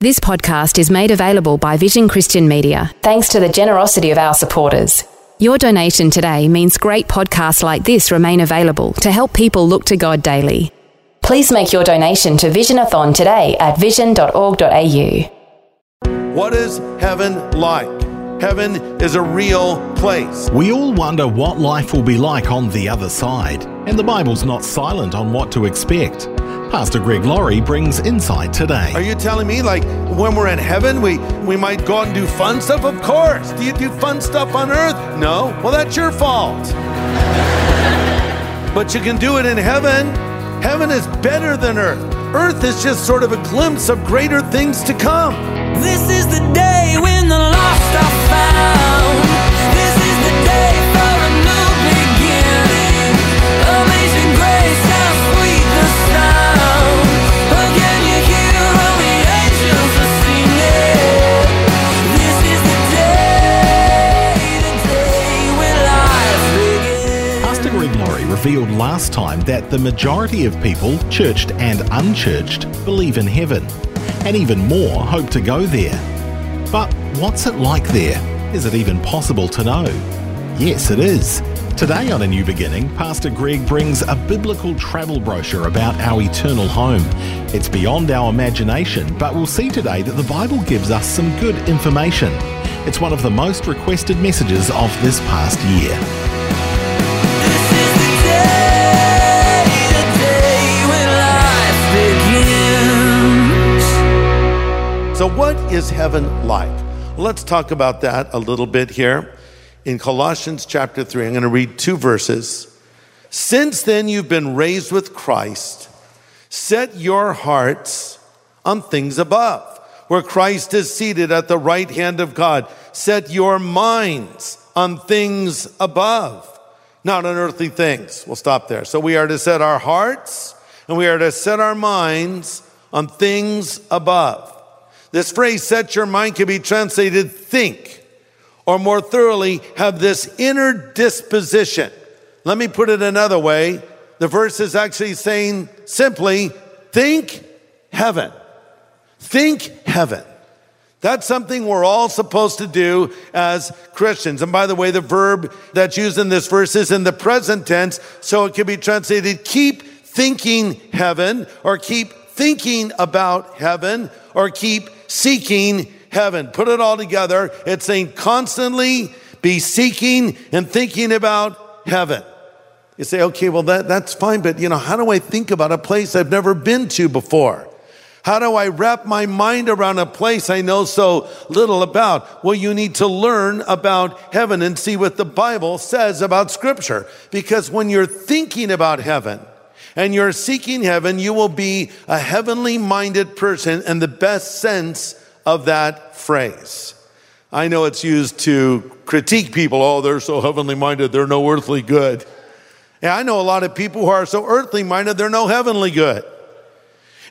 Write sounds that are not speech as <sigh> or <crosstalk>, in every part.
This podcast is made available by Vision Christian Media thanks to the generosity of our supporters. Your donation today means great podcasts like this remain available to help people look to God daily. Please make your donation to Visionathon today at vision.org.au. What is heaven like? Heaven is a real place. We all wonder what life will be like on the other side, and the Bible's not silent on what to expect. Pastor Greg Laurie brings insight today. Are you telling me, like, when we're in heaven, we, we might go out and do fun stuff? Of course. Do you do fun stuff on earth? No. Well, that's your fault. <laughs> but you can do it in heaven. Heaven is better than earth. Earth is just sort of a glimpse of greater things to come. This is the day when the lost are found. Last time that the majority of people, churched and unchurched, believe in heaven, and even more hope to go there. But what's it like there? Is it even possible to know? Yes, it is. Today on A New Beginning, Pastor Greg brings a biblical travel brochure about our eternal home. It's beyond our imagination, but we'll see today that the Bible gives us some good information. It's one of the most requested messages of this past year. So, what is heaven like? Let's talk about that a little bit here. In Colossians chapter 3, I'm going to read two verses. Since then you've been raised with Christ, set your hearts on things above, where Christ is seated at the right hand of God. Set your minds on things above, not on earthly things. We'll stop there. So we are to set our hearts and we are to set our minds on things above. This phrase, set your mind, can be translated think, or more thoroughly, have this inner disposition. Let me put it another way. The verse is actually saying simply, think heaven. Think heaven. That's something we're all supposed to do as Christians. And by the way, the verb that's used in this verse is in the present tense, so it can be translated keep thinking heaven, or keep thinking about heaven, or keep seeking heaven. Put it all together. It's saying constantly be seeking and thinking about heaven. You say, okay, well, that, that's fine, but you know, how do I think about a place I've never been to before? How do I wrap my mind around a place I know so little about? Well, you need to learn about heaven and see what the Bible says about Scripture. Because when you're thinking about heaven and you're seeking heaven, you will be a heavenly minded person in the best sense of that phrase. I know it's used to critique people. Oh, they're so heavenly minded, they're no earthly good. And I know a lot of people who are so earthly minded, they're no heavenly good.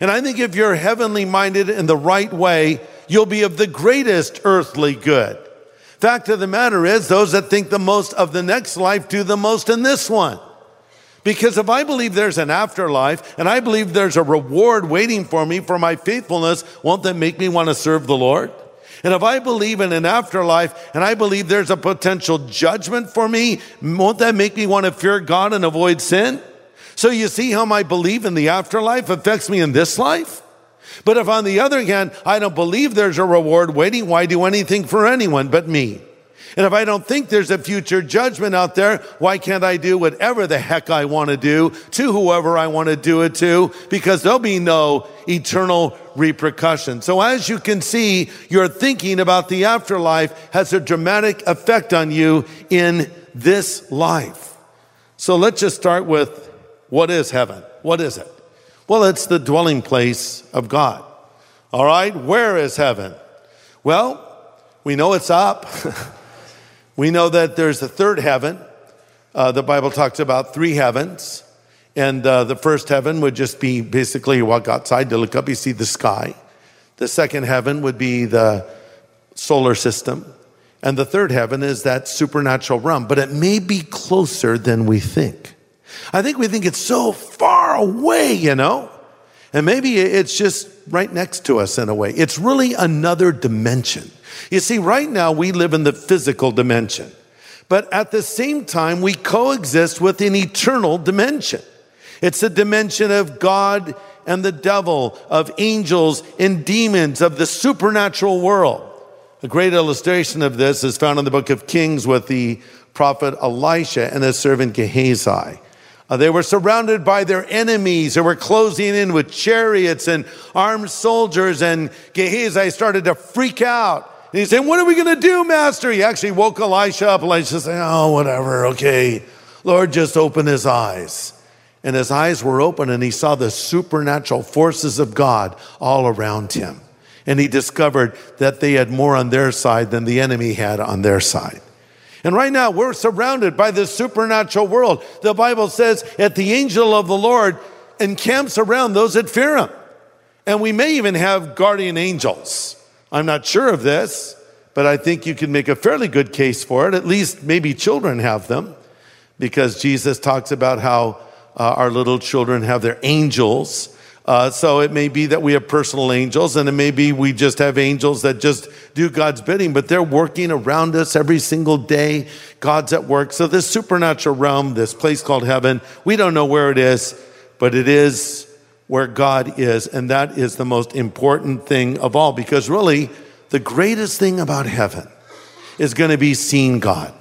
And I think if you're heavenly minded in the right way, you'll be of the greatest earthly good. Fact of the matter is, those that think the most of the next life do the most in this one. Because if I believe there's an afterlife and I believe there's a reward waiting for me for my faithfulness, won't that make me want to serve the Lord? And if I believe in an afterlife and I believe there's a potential judgment for me, won't that make me want to fear God and avoid sin? So you see how my belief in the afterlife affects me in this life? But if on the other hand, I don't believe there's a reward waiting, why do anything for anyone but me? And if I don't think there's a future judgment out there, why can't I do whatever the heck I want to do to whoever I want to do it to? Because there'll be no eternal repercussion. So as you can see, your thinking about the afterlife has a dramatic effect on you in this life. So let's just start with what is heaven? What is it? Well, it's the dwelling place of God. All right, where is heaven? Well, we know it's up. <laughs> We know that there's a third heaven. Uh, the Bible talks about three heavens. And uh, the first heaven would just be basically you walk outside to look up, you see the sky. The second heaven would be the solar system. And the third heaven is that supernatural realm, but it may be closer than we think. I think we think it's so far away, you know? And maybe it's just right next to us in a way. It's really another dimension. You see, right now we live in the physical dimension, but at the same time, we coexist with an eternal dimension. It's a dimension of God and the devil, of angels and demons, of the supernatural world. A great illustration of this is found in the book of Kings with the prophet Elisha and his servant Gehazi. Uh, they were surrounded by their enemies who were closing in with chariots and armed soldiers, and Gehazi started to freak out. He said, What are we going to do, Master? He actually woke Elisha up. Elisha said, Oh, whatever, okay. Lord, just open his eyes. And his eyes were open, and he saw the supernatural forces of God all around him. And he discovered that they had more on their side than the enemy had on their side. And right now, we're surrounded by this supernatural world. The Bible says that the angel of the Lord encamps around those that fear him. And we may even have guardian angels. I'm not sure of this, but I think you can make a fairly good case for it. At least maybe children have them, because Jesus talks about how uh, our little children have their angels. Uh, so it may be that we have personal angels, and it may be we just have angels that just do God's bidding, but they're working around us every single day. God's at work. So this supernatural realm, this place called heaven, we don't know where it is, but it is where God is, and that is the most important thing of all, because really, the greatest thing about heaven is going to be seeing God.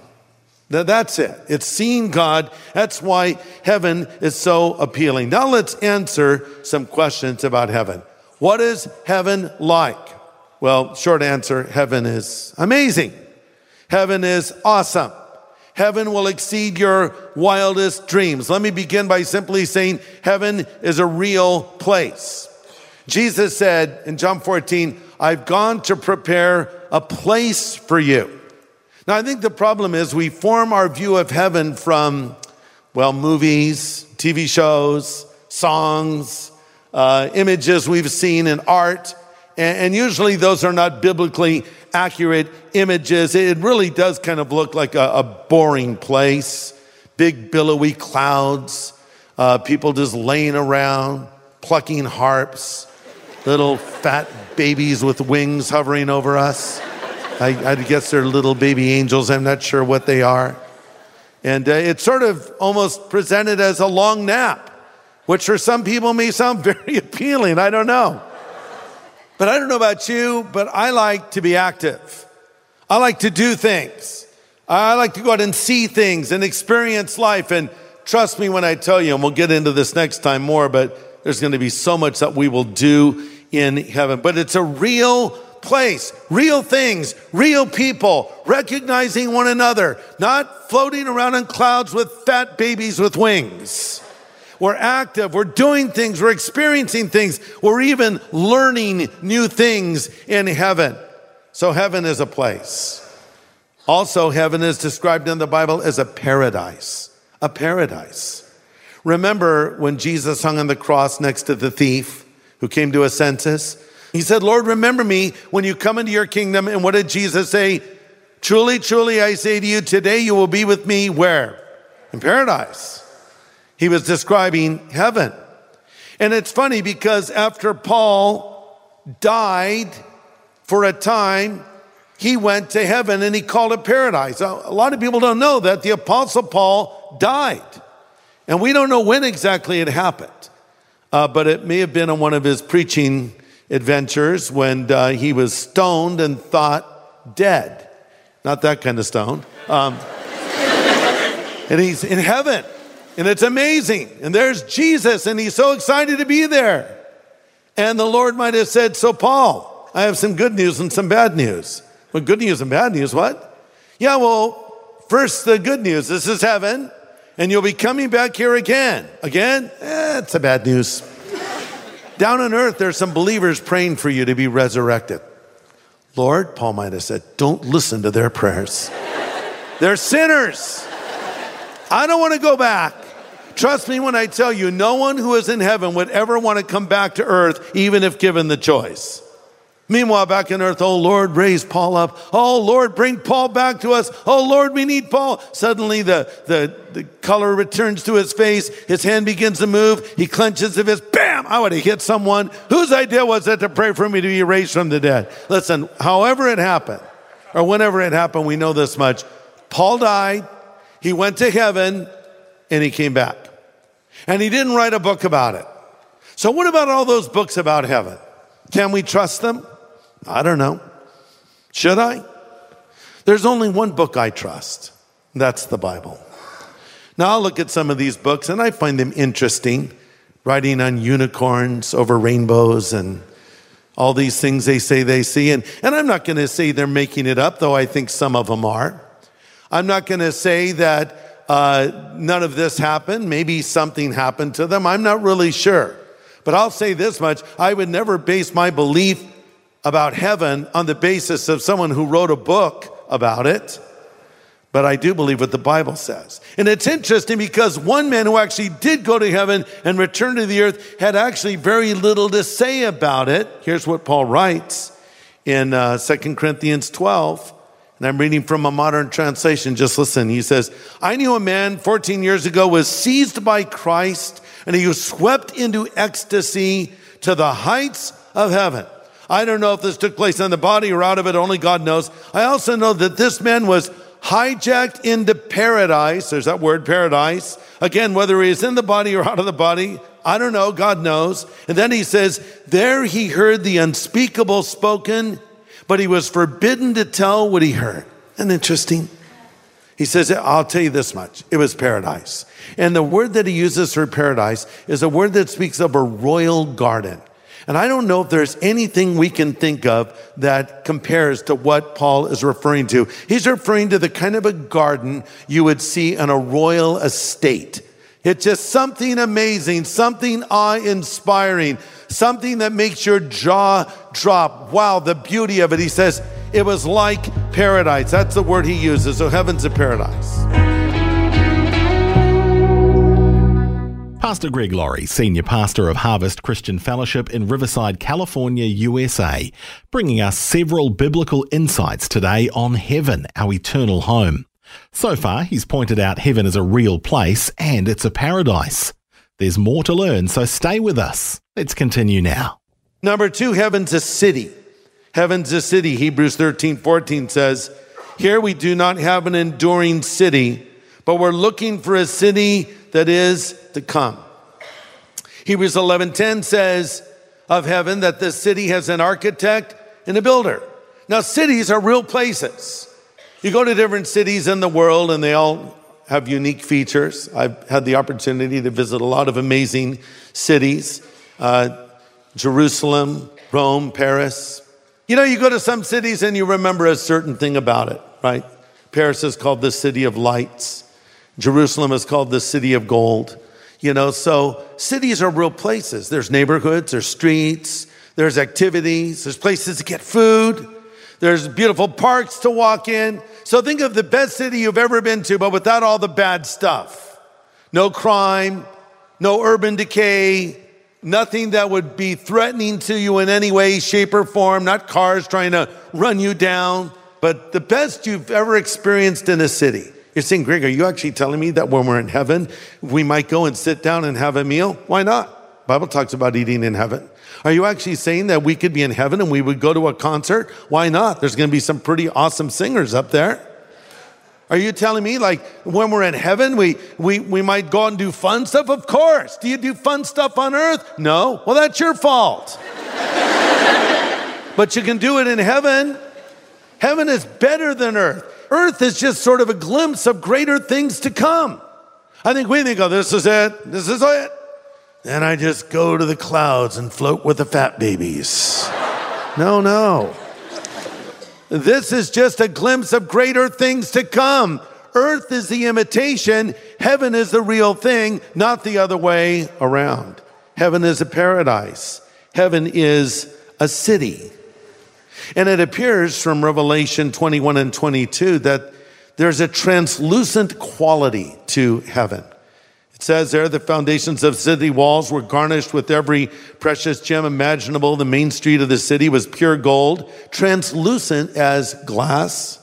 That's it. It's seeing God. That's why heaven is so appealing. Now let's answer some questions about heaven. What is heaven like? Well, short answer heaven is amazing. Heaven is awesome. Heaven will exceed your wildest dreams. Let me begin by simply saying heaven is a real place. Jesus said in John 14, I've gone to prepare a place for you. Now, I think the problem is we form our view of heaven from, well, movies, TV shows, songs, uh, images we've seen in art, and, usually those are not biblically accurate images. It really does kind of look like a, a boring place big, billowy clouds, uh, people just laying around, plucking harps, little fat babies with wings hovering over us. I, I guess they're little baby angels. I'm not sure what they are. And uh, it's sort of almost presented as a long nap, which for some people may sound <laughs> very appealing. I don't know. But I don't know about you, but I like to be active. I like to do things. I like to go out and see things and experience life. And trust me when I tell you, and we'll get into this next time more, but there's going to be so much that we will do in heaven. But it's a real place, real things, real people, recognizing one another, not floating around in clouds with fat babies with wings. We're active, we're doing things, we're experiencing things, we're even learning new things in heaven. So, heaven is a place. Also, heaven is described in the Bible as a paradise. A paradise. Remember when Jesus hung on the cross next to the thief who came to a census? He said, Lord, remember me when you come into your kingdom. And what did Jesus say? Truly, truly, I say to you, today you will be with me where? In paradise. He was describing heaven. And it's funny because after Paul died for a time, he went to heaven and he called it paradise. A lot of people don't know that the Apostle Paul died. And we don't know when exactly it happened, uh, but it may have been on one of his preaching adventures when uh, he was stoned and thought dead. Not that kind of stone. Um, <laughs> and he's in heaven, and it's amazing. And there's Jesus, and he's so excited to be there. And the Lord might have said, So, Paul, I have some good news and some bad news. Well, good news and bad news, what? Yeah, well, first, the good news this is heaven, and you'll be coming back here again. Again? Eh, it's a bad news. Down on earth, there's some believers praying for you to be resurrected. Lord, Paul might have said, don't listen to their prayers. They're sinners. I don't want to go back. Trust me when I tell you, no one who is in heaven would ever want to come back to earth, even if given the choice. Meanwhile, back in earth, oh Lord, raise Paul up. Oh Lord, bring Paul back to us. Oh Lord, we need Paul. Suddenly the, the, the color returns to his face. His hand begins to move. He clenches his fist. Bam! I would have hit someone. Whose idea was it to pray for me to be raised from the dead? Listen, however it happened, or whenever it happened, we know this much. Paul died. He went to heaven and he came back. And he didn't write a book about it. So what about all those books about heaven? Can we trust them? I don't know. Should I? There's only one book I trust. That's the Bible. Now I'll look at some of these books and I find them interesting, writing on unicorns over rainbows and all these things they say they see. And, and I'm not going to say they're making it up, though I think some of them are. I'm not going to say that uh, none of this happened. Maybe something happened to them. I'm not really sure. But I'll say this much I would never base my belief about heaven on the basis of someone who wrote a book about it. But I do believe what the Bible says. And it's interesting because one man who actually did go to heaven and return to the earth had actually very little to say about it. Here's what Paul writes in uh, 2 Corinthians 12. And I'm reading from a modern translation. Just listen. He says, I knew a man 14 years ago was seized by Christ and he was swept into ecstasy to the heights of heaven. I don't know if this took place in the body or out of it, only God knows. I also know that this man was hijacked into paradise. There's that word, paradise. Again, whether he is in the body or out of the body, I don't know. God knows. And then he says, There he heard the unspeakable spoken, but he was forbidden to tell what he heard. Isn't interesting? He says, I'll tell you this much. It was paradise. And the word that he uses for paradise is a word that speaks of a royal garden. And I don't know if there's anything we can think of that compares to what Paul is referring to. He's referring to the kind of a garden you would see on a royal estate. It's just something amazing, something awe inspiring, something that makes your jaw drop. Wow, the beauty of it. He says it was like paradise. That's the word he uses. So heaven's a paradise. Pastor Greg Laurie, Senior Pastor of Harvest Christian Fellowship in Riverside, California, USA, bringing us several biblical insights today on heaven, our eternal home. So far, he's pointed out heaven is a real place and it's a paradise. There's more to learn, so stay with us. Let's continue now. Number two, heaven's a city. Heaven's a city. Hebrews 13, 14 says, Here we do not have an enduring city, but we're looking for a city that is to come. Hebrews 11:10 says of heaven that the city has an architect and a builder. Now cities are real places. You go to different cities in the world and they all have unique features. I've had the opportunity to visit a lot of amazing cities. Uh, Jerusalem, Rome, Paris. You know, you go to some cities and you remember a certain thing about it, right? Paris is called the city of lights. Jerusalem is called the city of gold. You know, so cities are real places. There's neighborhoods, there's streets, there's activities, there's places to get food, there's beautiful parks to walk in. So think of the best city you've ever been to, but without all the bad stuff. No crime, no urban decay, nothing that would be threatening to you in any way, shape, or form, not cars trying to run you down, but the best you've ever experienced in a city. You're saying, Greg, are you actually telling me that when we're in heaven, we might go and sit down and have a meal? Why not? Bible talks about eating in heaven. Are you actually saying that we could be in heaven and we would go to a concert? Why not? There's going to be some pretty awesome singers up there. Are you telling me like when we're in heaven, we, we, we might go out and do fun stuff? Of course. Do you do fun stuff on earth? No. Well, that's your fault. but you can do it in heaven. Heaven is better than earth. Earth is just sort of a glimpse of greater things to come. I think we think, oh, this is it. This is it. Then I just go to the clouds and float with the fat babies. no, no. This is just a glimpse of greater things to come. Earth is the imitation, heaven is the real thing, not the other way around. Heaven is a paradise, heaven is a city. And it appears from Revelation 21 and 22 that there's a translucent quality to heaven. It says there the foundations of city walls were garnished with every precious gem imaginable. The main street of the city was pure gold, translucent as glass.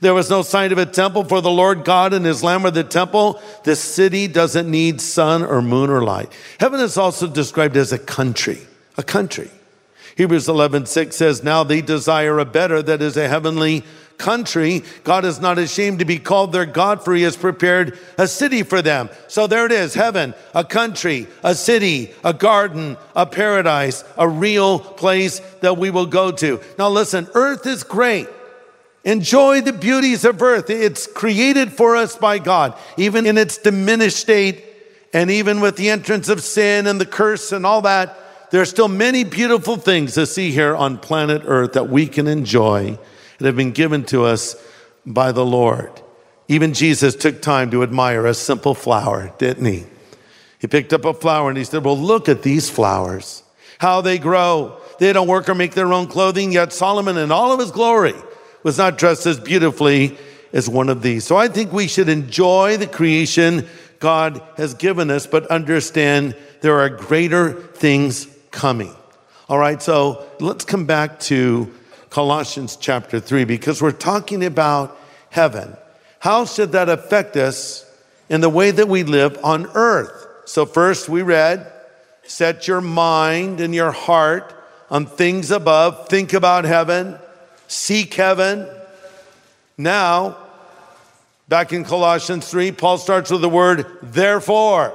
There was no sign of a temple for the Lord God and his Lamb or the temple. The city doesn't need sun or moon or light. Heaven is also described as a country, a country. Hebrews 11, 6 says, Now they desire a better, that is a heavenly country. God is not ashamed to be called their God, for he has prepared a city for them. So there it is heaven, a country, a city, a garden, a paradise, a real place that we will go to. Now listen, earth is great. Enjoy the beauties of earth. It's created for us by God, even in its diminished state, and even with the entrance of sin and the curse and all that. There are still many beautiful things to see here on planet Earth that we can enjoy that have been given to us by the Lord. Even Jesus took time to admire a simple flower, didn't he? He picked up a flower and he said, Well, look at these flowers, how they grow. They don't work or make their own clothing, yet Solomon, in all of his glory, was not dressed as beautifully as one of these. So I think we should enjoy the creation God has given us, but understand there are greater things coming. All right, so let's come back to Colossians chapter 3 because we're talking about heaven. How should that affect us in the way that we live on earth? So, first we read, set your mind and your heart on things above, think about heaven, seek heaven. Now, back in Colossians 3, Paul starts with the word therefore,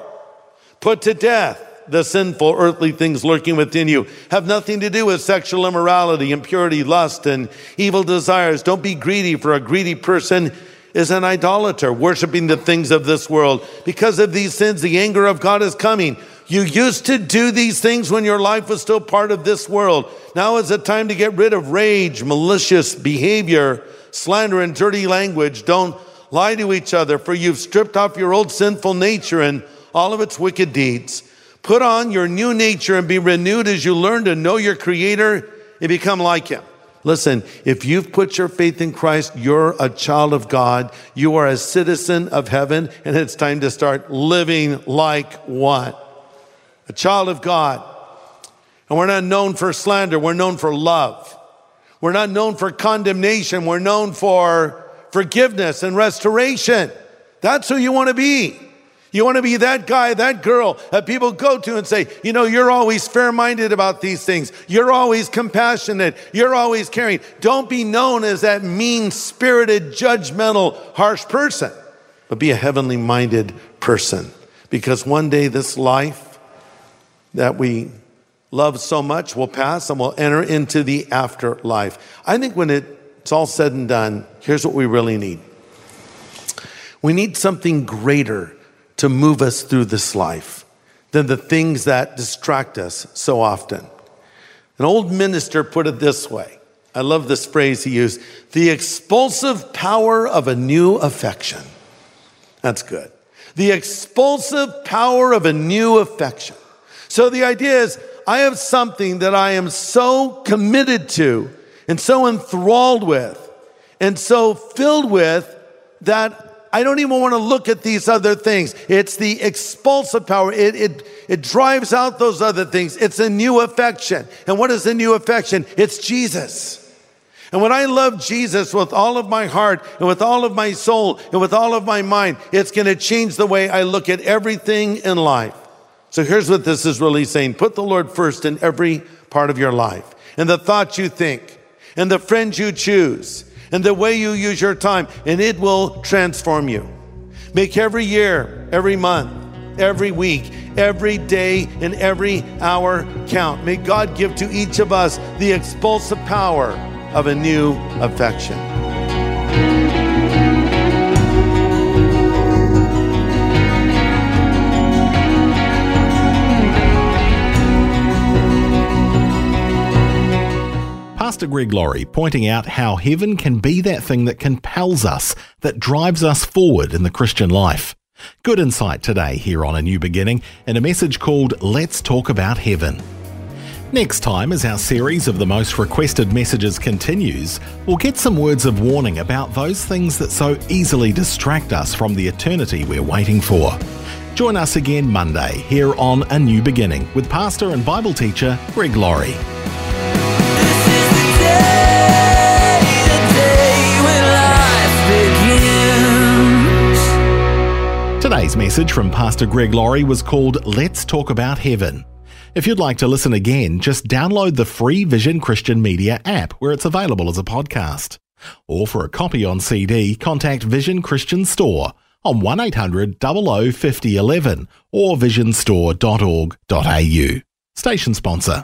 put to death the sinful earthly things lurking within you have nothing to do with sexual immorality, impurity, lust, and evil desires. Don't be greedy, for a greedy person is an idolater, worshiping the things of this world. Because of these sins, the anger of God is coming. You used to do these things when your life was still part of this world. Now is the time to get rid of rage, malicious behavior, slander, and dirty language. Don't lie to each other, for you've stripped off your old sinful nature and all of its wicked deeds. Put on your new nature and be renewed as you learn to know your Creator and become like Him. Listen, if you've put your faith in Christ, you're a child of God. You are a citizen of heaven, and it's time to start living like what? A child of God. And we're not known for slander, we're known for love. We're not known for condemnation, we're known for forgiveness and restoration. That's who you want to be. You want to be that guy, that girl that people go to and say, you know, you're always fair minded about these things. You're always compassionate. You're always caring. Don't be known as that mean spirited, judgmental, harsh person, but be a heavenly minded person. Because one day this life that we love so much will pass and we'll enter into the afterlife. I think when it's all said and done, here's what we really need we need something greater to move us through this life than the things that distract us so often. An old minister put it this way. I love this phrase he used the expulsive power of a new affection. That's good. The expulsive power of a new affection. So the idea is, I have something that I am so committed to and so enthralled with and so filled with that I don't even want to look at these other things. It's the expulsive power. It, it, it drives out those other things. It's a new affection. And what is a new affection? It's Jesus. And when I love Jesus with all of my heart and with all of my soul and with all of my mind, it's going to change the way I look at everything in life. So here's what this is really saying. Put the Lord first in every part of your life and the thoughts you think and the friends you choose and the way you use your time, and it will transform you. Make every year, every month, every week, every day, and every hour count. May God give to each of us the expulsive power of a new affection. Pastor Greg Laurie pointing out how heaven can be that thing that compels us, that drives us forward in the Christian life. Good insight today here on A New Beginning in a message called Let's Talk About Heaven. Next time, as our series of the most requested messages continues, we'll get some words of warning about those things that so easily distract us from the eternity we're waiting for. Join us again Monday here on A New Beginning with pastor and Bible teacher Greg Laurie. Message from Pastor Greg Laurie was called Let's Talk About Heaven. If you'd like to listen again, just download the free Vision Christian Media app where it's available as a podcast. Or for a copy on CD, contact Vision Christian Store on 1800 00 5011 or visionstore.org.au. Station sponsor.